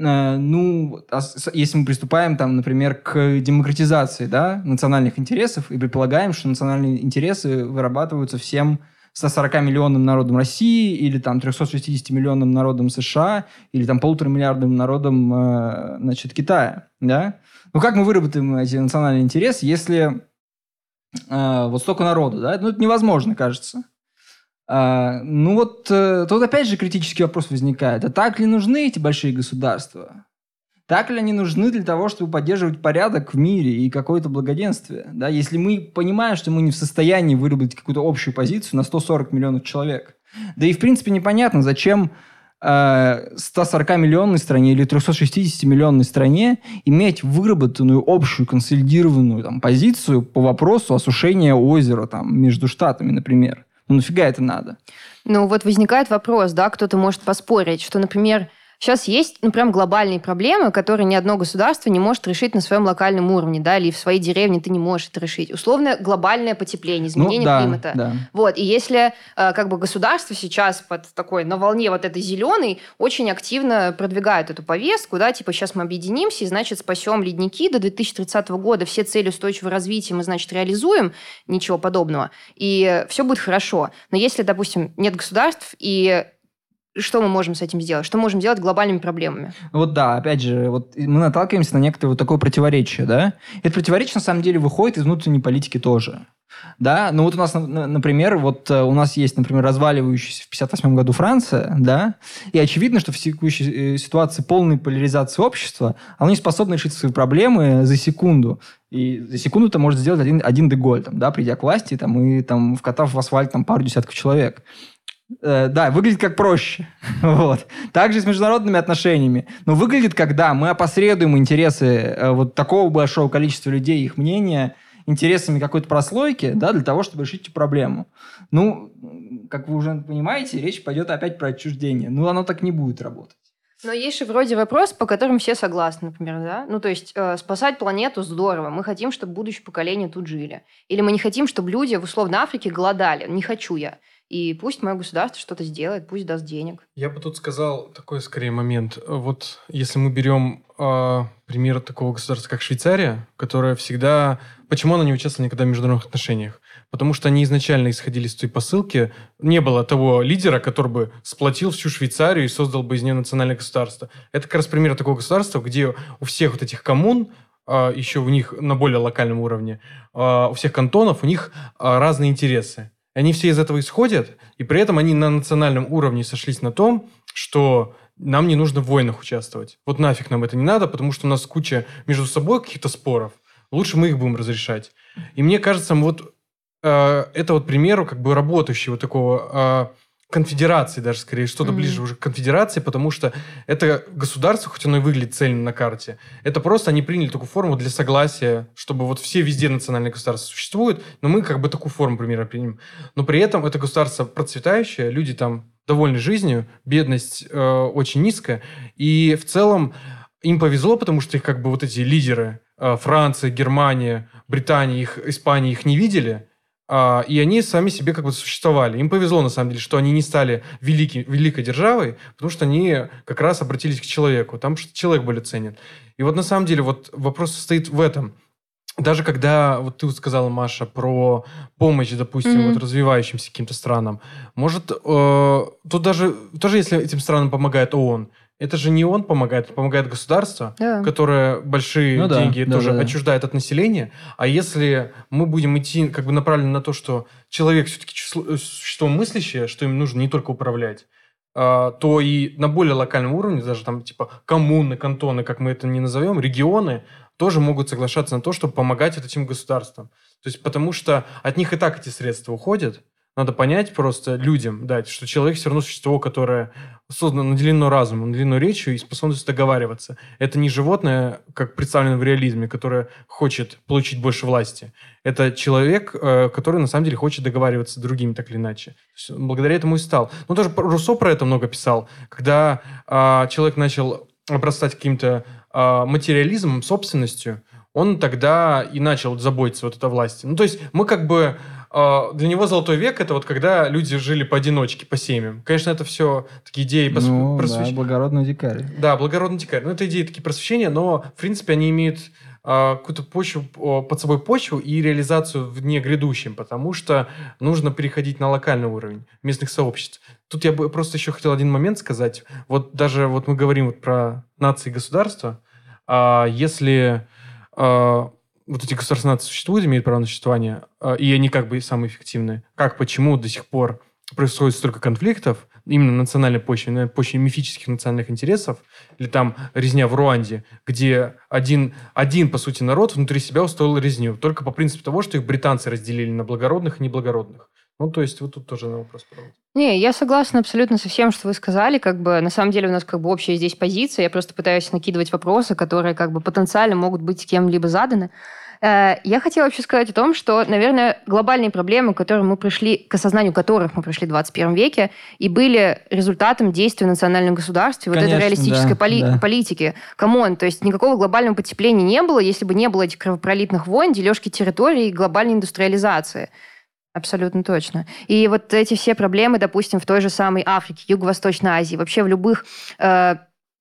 А, ну, а если мы приступаем, там, например, к демократизации да, национальных интересов и предполагаем, что национальные интересы вырабатываются всем 140 миллионным народом России или там 360 миллионным народом США или там полутора миллиардным народом э, значит, Китая. Да? Ну, как мы выработаем эти национальные интересы, если э, вот столько народу, да? Ну, это невозможно, кажется. А, ну вот э, тут опять же критический вопрос возникает. А так ли нужны эти большие государства? Так ли они нужны для того, чтобы поддерживать порядок в мире и какое-то благоденствие? Да? Если мы понимаем, что мы не в состоянии выработать какую-то общую позицию на 140 миллионов человек. Да и в принципе непонятно, зачем э, 140-миллионной стране или 360-миллионной стране иметь выработанную общую консолидированную там, позицию по вопросу осушения озера там, между штатами, например. Ну нафига это надо? Ну вот возникает вопрос, да, кто-то может поспорить, что, например, сейчас есть, ну, прям глобальные проблемы, которые ни одно государство не может решить на своем локальном уровне, да, или в своей деревне ты не можешь это решить. Условно, глобальное потепление, изменение ну, да, климата. Да. Вот, и если э, как бы государство сейчас под такой, на волне вот этой зеленой, очень активно продвигает эту повестку, да, типа сейчас мы объединимся и, значит, спасем ледники до 2030 года, все цели устойчивого развития мы, значит, реализуем, ничего подобного, и все будет хорошо. Но если, допустим, нет государств, и что мы можем с этим сделать? Что можем делать глобальными проблемами? Вот да, опять же, вот мы наталкиваемся на некоторое вот такое противоречие, да? Это противоречие, на самом деле, выходит из внутренней политики тоже. Да, ну вот у нас, на- на- например, вот э, у нас есть, например, разваливающаяся в 58 году Франция, да, и очевидно, что в текущей э, ситуации полной поляризации общества она не способна решить свои проблемы за секунду. И за секунду это может сделать один, один Деголь, там, да, придя к власти там, и там, вкатав в асфальт там, пару десятков человек. Э, да, выглядит как проще. [LAUGHS] вот. Также с международными отношениями. Но выглядит, когда мы опосредуем интересы э, вот такого большого количества людей, их мнения, интересами какой-то прослойки, да, для того, чтобы решить эту проблему. Ну, как вы уже понимаете, речь пойдет опять про отчуждение. Ну, оно так не будет работать. Но есть же вроде вопрос, по которым все согласны, например, да? Ну, то есть э, спасать планету здорово. Мы хотим, чтобы будущее поколение тут жили. Или мы не хотим, чтобы люди в условно Африке голодали. Не хочу я. И пусть мое государство что-то сделает, пусть даст денег. Я бы тут сказал такой скорее момент. Вот если мы берем э, пример такого государства, как Швейцария, которая всегда... Почему она не участвовала никогда в международных отношениях? Потому что они изначально исходили из той посылки. Не было того лидера, который бы сплотил всю Швейцарию и создал бы из нее национальное государство. Это как раз пример такого государства, где у всех вот этих коммун, э, еще у них на более локальном уровне, э, у всех кантонов, у них разные интересы. Они все из этого исходят, и при этом они на национальном уровне сошлись на том, что нам не нужно в войнах участвовать. Вот нафиг нам это не надо, потому что у нас куча между собой каких-то споров. Лучше мы их будем разрешать. И мне кажется, вот э, это вот примеру как бы работающего такого конфедерации даже скорее, что-то Мгм. ближе уже к конфедерации, потому что это государство, хоть оно и выглядит цельно на карте, это просто они приняли такую форму для согласия, чтобы вот все везде национальные государства существуют, но мы как бы такую форму примерно примем. Но при этом это государство процветающее, люди там довольны жизнью, бедность э, очень низкая, и в целом им повезло, потому что их как бы вот эти лидеры э, Франция, Германия, Британия, их, Испания их не видели, а, и они сами себе как бы существовали. Им повезло, на самом деле, что они не стали велики, великой державой, потому что они как раз обратились к человеку. Там что человек более ценен. И вот на самом деле вот вопрос состоит в этом. Даже когда, вот ты сказала, Маша, про помощь, допустим, Мгм. вот развивающимся каким-то странам, может, э, тут даже, тоже если этим странам помогает ООН, это же не ООН помогает, это помогает государство, Да. которое большие Ну деньги да, тоже да, да. отчуждает от населения. А если мы будем идти как бы направленно на то, что человек все-таки существо мыслящее, что им нужно не только управлять, а, то и на более локальном уровне, даже там типа коммуны, кантоны, как мы это не назовем, регионы, тоже могут соглашаться на то, чтобы помогать вот этим государствам. То есть потому что от них и так эти средства уходят. Надо понять просто людям, дать, что человек все равно существо, которое создано, наделено разумом, наделено речью и способностью договариваться. Это не животное, как представлено в реализме, которое хочет получить больше власти. Это человек, э, который на самом деле хочет договариваться с другими так или иначе. Благодаря этому и стал. Ну, тоже Руссо про это много писал. Когда а, человек начал обрастать каким-то а, материализмом, собственностью, он тогда и начал заботиться вот о власти. Ну, то есть мы как бы... а, Для него золотой век это вот когда люди жили поодиночке, по семьям. Конечно, это все такие идеи прос- Ну, просвещ- да, благородный дикарь. да, благородный дикарь. Ну, это идеи такие просвещения, но, в принципе, они имеют а, какую-то почву, под собой почву и реализацию в дне грядущем, потому что нужно переходить на локальный уровень местных сообществ. Тут я бы просто еще хотел один момент сказать. Вот даже вот мы говорим вот про нации и государства. А если вот эти государства нации существуют, имеют право на существование, а, и они как бы самые эффективные, как, почему до сих пор происходит столько конфликтов, именно на национальной почве, на почве мифических национальных интересов, или там резня в Руанде, где один, один, по сути, народ внутри себя устроил резню, только по принципу того, что их британцы разделили на благородных и неблагородных. Ну, то есть, вот тут тоже на вопрос правда. Не, я согласна абсолютно со всем, что вы сказали. Как бы на самом деле у нас как бы общая здесь позиция. Я просто пытаюсь накидывать вопросы, которые как бы потенциально могут быть кем-либо заданы. Э, Я хотела вообще сказать о том, что, наверное, глобальные проблемы, к которым мы пришли, к осознанию которых мы пришли в 21 веке, и были результатом действия национальных государств вот этой реалистической да, поли- да. политики. Come on, то есть никакого глобального потепления не было, если бы не было этих кровопролитных войн, дележки территорий и глобальной индустриализации. Абсолютно точно. И вот эти все проблемы, допустим, в той же самой Африке, Юго-Восточной Азии, вообще в любых э,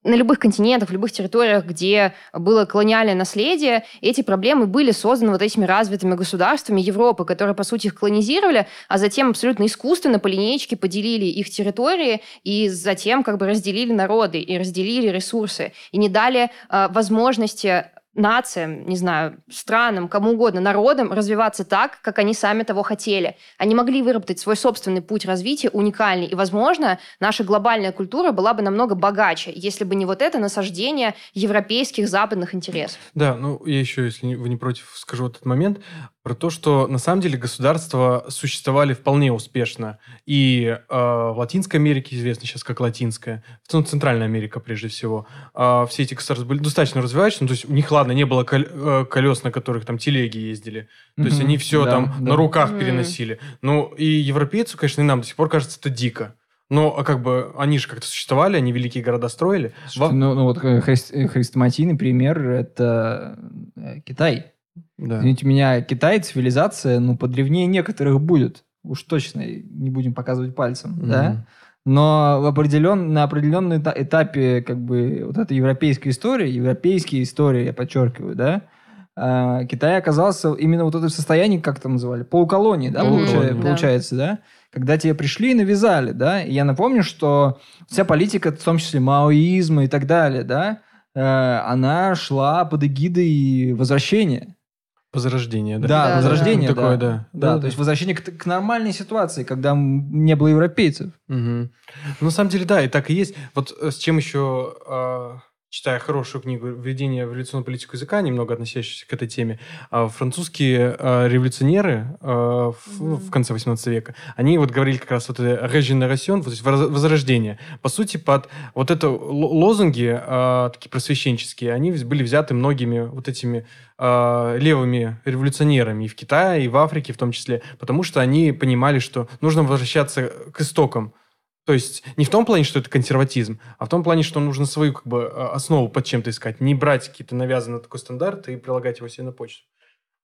на любых континентах, в любых территориях, где было колониальное наследие, эти проблемы были созданы вот этими развитыми государствами Европы, которые, по сути, их колонизировали, а затем абсолютно искусственно по линейке поделили их территории и затем как бы разделили народы и разделили ресурсы и не дали э, возможности нациям, не знаю, странам, кому угодно, народам развиваться так, как они сами того хотели. Они могли выработать свой собственный путь развития, уникальный. И, возможно, наша глобальная культура была бы намного богаче, если бы не вот это насаждение европейских западных интересов. Да, ну я еще, если вы не против, скажу вот этот момент про то, что на самом деле государства существовали вполне успешно. И э, в Латинской Америке известно сейчас как Латинская, в целом Центральная Америка прежде всего. А все эти государства были достаточно развивающиеся, ну, то есть у них, ладно, не было кол- э, колес, на которых там телеги ездили. То есть Мгм. они все Да, там да. на руках Мгм. переносили. Ну и европейцу, конечно, и нам до сих пор кажется это дико. Но а как бы они же как-то существовали, они великие города строили. Во- Ну, ну вот э, хрест- э, хрестоматийный пример – это э, Китай. Да. Извините меня, Китай, цивилизация, ну, подревнее некоторых будет. Уж точно не будем показывать пальцем, Мгм. да? Но в определен, на определенном эта- этапе как бы вот этой европейской истории, европейские истории, я подчеркиваю, да, а, Китай оказался именно вот в этом состоянии, как это называли, полуколонии, да, Мгм, получа- да. получается, да? Когда тебе пришли и навязали, да? И я напомню, что вся политика, в том числе маоизма и так далее, да, э, она шла под эгидой возвращения. Возрождение, да? Да, Да, возрождение, да. да. Такое, да. Да, Да, то есть возвращение к, к нормальной ситуации, когда не было европейцев. Мгм. Ну, на самом деле, да, и так и есть. Вот э, с чем еще, а, читая хорошую книгу «Введение в революционную политику языка», немного относящуюся к этой теме, а, французские а, революционеры в, mm-hmm. в конце 18 века, они вот говорили как раз вот это «реженерасион», то есть возрождение. По сути, под вот это лозунги такие просвещенческие, они были взяты многими вот этими левыми революционерами и в Китае, и в Африке в том числе, потому что они понимали, что нужно возвращаться к истокам, то есть не в том плане, что это консерватизм, а в том плане, что нужно свою как бы а, основу под чем-то искать. Не брать какие-то навязанные такой стандарт и прилагать его себе на почту.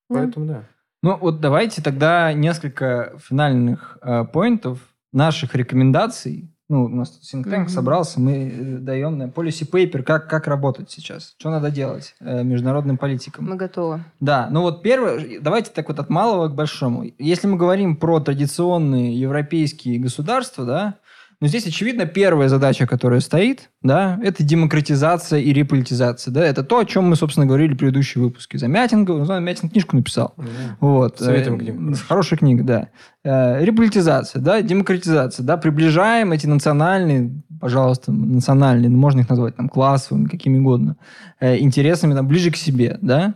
Поэтому да. Ну вот давайте тогда несколько финальных э, поинтов наших рекомендаций. Ну, у нас тут think tank mm-hmm. собрался, мы э, даем на policy paper, как, как работать сейчас, что надо делать э, международным политикам. Мы готовы. Да, ну вот первое, давайте так вот от малого к большому. Если мы говорим про традиционные европейские государства, да, но здесь, очевидно, первая задача, которая стоит, да, это демократизация и реполитизация. Да, это то, о чем мы, собственно, говорили в предыдущие выпуске. Замятинг, ну, Замятинг книжку написал. Да. Вот. Советуем книгу. Хорошая книга, да. Э, реполитизация, да, демократизация, да, приближаем эти национальные, пожалуйста, национальные, можно их назвать там классовыми, какими угодно, э, интересами там, ближе к себе, да,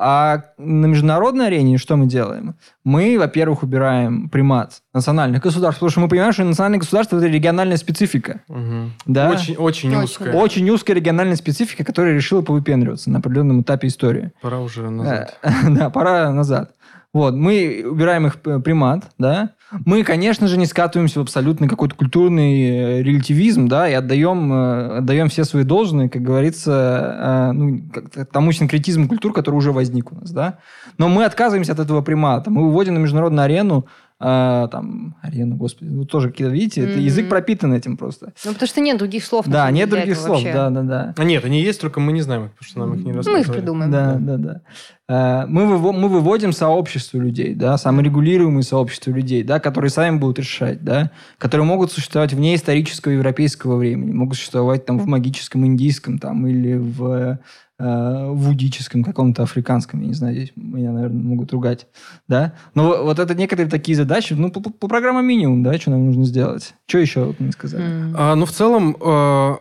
а на международной арене что мы делаем? Мы, во-первых, убираем примат национальных государств, потому что мы понимаем, что национальные государства – это региональная специфика. Угу. Да? Очень, очень узкая. Очень узкая региональная специфика, которая решила повыпендриваться на определенном этапе истории. Пора уже назад. [LAUGHS] Да, пора назад. Вот, мы убираем их примат, да, мы, конечно же, не скатываемся в абсолютный какой-то культурный э, релятивизм, да, и отдаем, э, отдаем все свои должные, как говорится, э, ну, тому синкретизму культур, который уже возник у нас, да. Но мы отказываемся от этого примата, мы выводим на международную арену а, там, арену, господи, ну тоже какие-то, видите, mm-hmm. это язык пропитан этим просто. Ну, потому что нет других слов. Да, нет других слов, вообще. да, да, да. А нет, они есть, только мы не знаем их, потому что нам их не рассказывали. Мы их придумаем. Да, да, да. да. Мы, выво- мы выводим сообщество людей, да, саморегулируемые сообщества людей, да, которые сами будут решать, да, которые могут существовать вне исторического европейского времени, могут существовать там в магическом индийском там или в вудическом, каком-то африканском, я не знаю, здесь меня, наверное, могут ругать, да. Но вот это некоторые такие задачи, ну, по, по программе минимум, да, что нам нужно сделать. Что еще вот мы сказали? Mm. А, ну, в целом, э,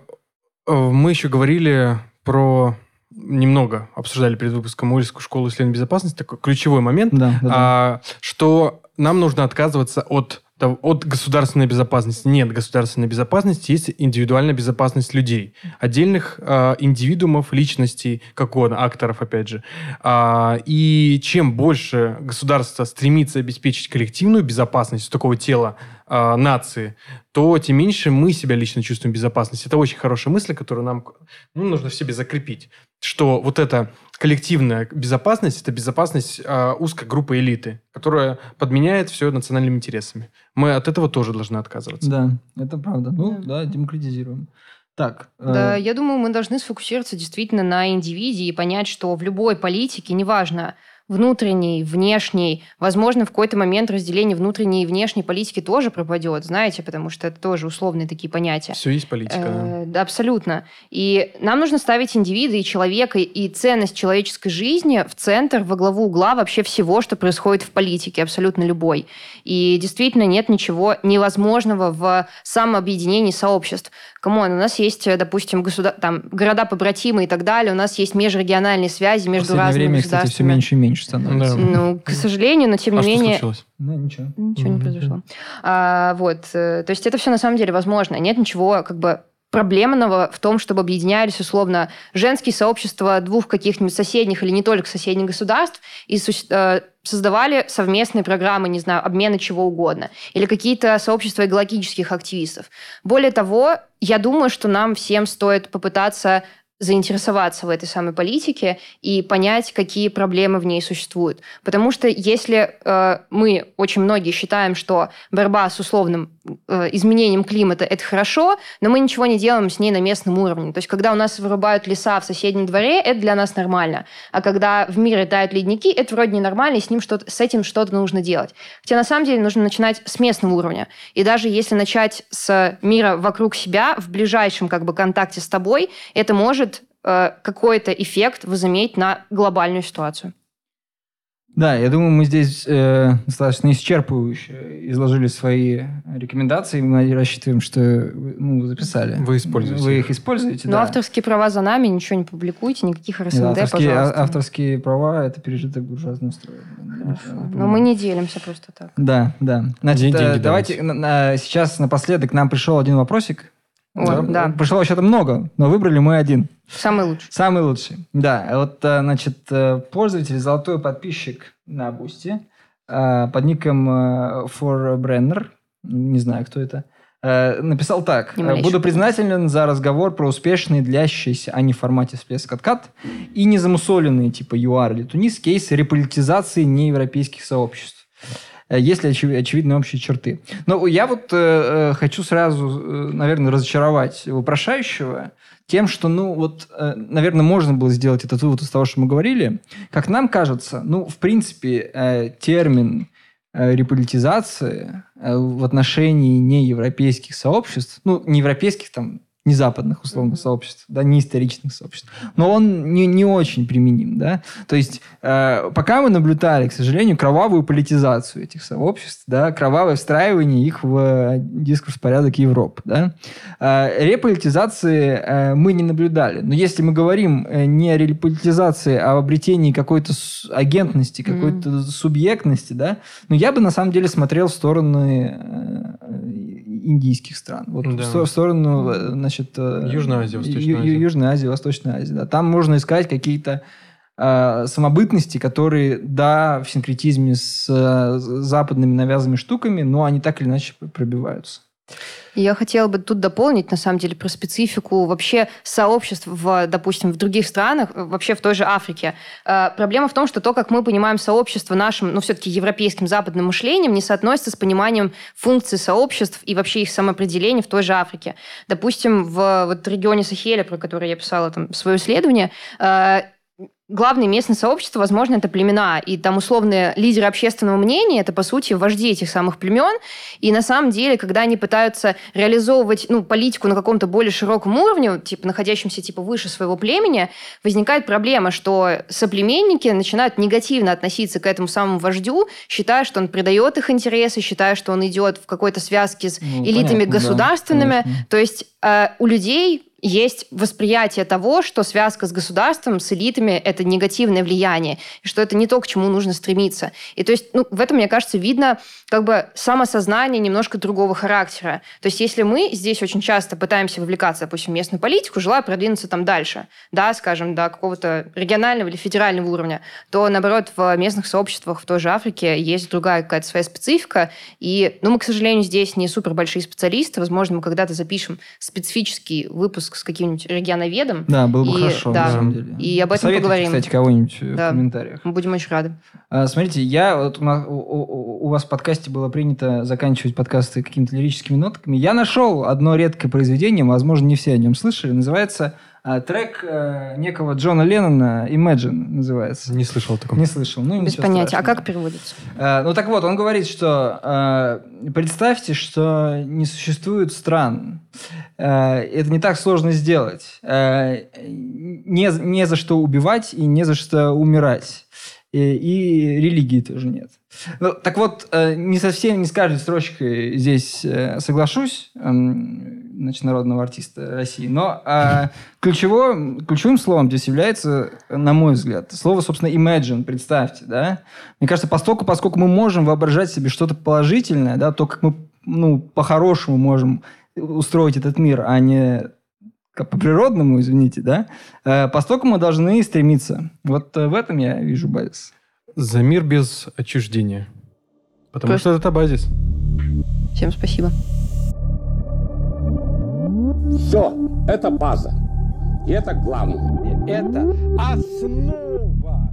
э, мы еще говорили про немного обсуждали перед выпуском Ульскую школу исследований безопасности, такой ключевой момент, да, да, а, да. что нам нужно отказываться от от государственной безопасности. Нет государственной безопасности, есть индивидуальная безопасность людей. Отдельных э, индивидуумов, личностей, как угодно, акторов, опять же. А, и чем больше государство стремится обеспечить коллективную безопасность такого тела э, нации, то тем меньше мы себя лично чувствуем в безопасности. Это очень хорошая мысль, которую нам ну, нужно в себе закрепить. Что вот эта коллективная безопасность – это безопасность э, узкой группы элиты, которая подменяет все национальными интересами. Мы от этого тоже должны отказываться. Да, это правда. Ну, да, да демократизируем. Так. Да, э... я думаю, мы должны сфокусироваться действительно на индивиде и понять, что в любой политике, неважно, внутренней, внешней. Возможно, в какой-то момент разделение внутренней и внешней политики тоже пропадет, знаете, потому что это тоже условные такие понятия. Все есть политика. Э, да, абсолютно. И нам нужно ставить индивида и человека, и ценность человеческой жизни в центр, во главу угла вообще всего, что происходит в политике, абсолютно любой. И действительно нет ничего невозможного в самообъединении сообществ. Come on, у нас есть, допустим, государ... там, города-побратимы и так далее, у нас есть межрегиональные связи между разными время, кстати, все меньше и меньше становится. Да. Ну, к сожалению, но тем не а менее... Что случилось? Ну, ничего. Ничего не произошло. А, вот, э, то есть это все на самом деле возможно. Нет ничего как бы проблемного в том, чтобы объединялись условно женские сообщества двух каких-нибудь соседних или не только соседних государств и э, создавали совместные программы, не знаю, обмена чего угодно, или какие-то сообщества экологических активистов. Более того, я думаю, что нам всем стоит попытаться заинтересоваться в этой самой политике и понять, какие проблемы в ней существуют. Потому что если э, мы, очень многие считаем, что борьба с условным э, изменением климата – это хорошо, но мы ничего не делаем с ней на местном уровне. То есть когда у нас вырубают леса в соседнем дворе, это для нас нормально. А когда в мире тают ледники, это вроде ненормально, и с, ним что-то, с этим что-то нужно делать. Хотя на самом деле нужно начинать с местного уровня. И даже если начать с мира вокруг себя, в ближайшем как бы контакте с тобой, это может какой-то эффект возыметь на глобальную ситуацию. Да, я думаю, мы здесь э, достаточно исчерпывающе изложили свои рекомендации. Мы рассчитываем, что ну, вы записали. Вы используете. Вы их используете, Но да. авторские права за нами, ничего не публикуйте, никаких РСНД, Да, авторские, а- пожалуйста. авторские права – это пережиток буржуазного строя. Хорошо. Но мы не делимся просто так. Да, да. Значит, День- деньги э, давайте на- на- сейчас напоследок нам пришел один вопросик. Ой, да. Пришло вообще-то много, но выбрали мы один. Самый лучший. Самый лучший. Да, вот, э, значит, э, пользователь, золотой подписчик на Boosty э, под ником ForBrenner, не знаю, кто это, написал так. Буду признателен за разговор про успешные, длящиеся, а не в формате всплеск-откат, и не замусоленные, типа ЮАР или Тунис, кейсы реполитизации неевропейских сообществ. Э, Есть ли очев- очевидные общие черты? Но я вот э, э, хочу сразу, э, наверное, разочаровать вопрошающего тем, что, ну, вот, э, наверное, можно было сделать этот вывод из того, что мы говорили. Как нам кажется, ну, в принципе, э, термин реполитизации в отношении неевропейских сообществ, ну, не европейских, там, не западных, условно, сообществ, да, не историчных сообществ, но он не, не очень применим, да. То есть, э, пока мы наблюдали, к сожалению, кровавую политизацию этих сообществ, да, кровавое встраивание их в э, дискурс порядок Европы, да. Э, реполитизации э, мы не наблюдали. Но если мы говорим э, не о реполитизации, а об обретении какой-то агентности, какой-то субъектности, да, ну, я бы на самом деле смотрел в стороны э, индийских стран. Вот Да. в сто- в сторону, э, значит... э, Южная Азия, Восточная Ю- Ю- Азия. Южная Азия, Восточная Азия, да. Там можно искать какие-то э, самобытности, которые, да, в синкретизме с э, западными навязанными штуками, но они так или иначе пробиваются. Я хотела бы тут дополнить, на самом деле, про специфику вообще сообществ, в, допустим, в других странах, вообще в той же Африке. Э, Проблема в том, что то, как мы понимаем сообщество нашим, ну, все-таки европейским западным мышлением, не соотносится с пониманием функций сообществ и вообще их самоопределения в той же Африке. Допустим, в вот регионе Сахеля, про который я писала там свое исследование, э, главное местное сообщество, возможно, это племена. И там условные лидеры общественного мнения, это, по сути, вожди этих самых племен. И на самом деле, когда они пытаются реализовывать ну, политику на каком-то более широком уровне, типа находящемся типа выше своего племени, возникает проблема, что соплеменники начинают негативно относиться к этому самому вождю, считая, что он предает их интересы, считая, что он идет в какой-то связке с Ну, элитами понятно, да, государственными. конечно. То есть э, у людей есть восприятие того, что связка с государством, с элитами – это негативное влияние, и что это не то, к чему нужно стремиться. И то есть ну, в этом, мне кажется, видно как бы самосознание немножко другого характера. То есть если мы здесь очень часто пытаемся вовлекаться, допустим, в местную политику, желая продвинуться там дальше, да, скажем, до какого-то регионального или федерального уровня, то, наоборот, в местных сообществах в той же Африке есть другая какая-то своя специфика. И, ну, мы, к сожалению, здесь не супер большие специалисты. Возможно, мы когда-то запишем специфический выпуск с каким-нибудь регионоведом. Да, было бы И- хорошо, да. на самом деле. И об этом Советуйте, поговорим. кстати, кого-нибудь э, Да. в комментариях. Мы будем очень рады. А, Смотрите, я вот у, нас- у- у- у вас в подкасте было принято заканчивать подкасты какими-то лирическими нотками. Я нашел одно редкое произведение, возможно, не все о нем слышали. Называется а, трек э, некого Джона Леннона «Imagine» называется. Не слышал о таком. Не слышал. Ну, Без понятия. страшного. А как переводится? Э, Ну так вот, он говорит, что э, представьте, что не существует стран. Э, это не так сложно сделать. Э, не, не за что убивать и не за что умирать. И, и религии тоже нет. Ну, так вот, э, не совсем, не с каждой строчкой здесь э, соглашусь, эм, значит, народного артиста России, но [LAUGHS] э, ключевым, ключевым словом здесь является, на мой взгляд, слово, собственно, imagine, представьте, да? Мне кажется, поскольку, поскольку мы можем воображать себе что-то положительное, да, то, как мы, ну, по-хорошему можем устроить этот мир, а не как по-природному, извините, да, э, постольку мы должны стремиться. Вот э, в этом я вижу базис. За мир без отчуждения. Потому Просто- что это базис. Всем спасибо. Все, это база. И это главное. Это основа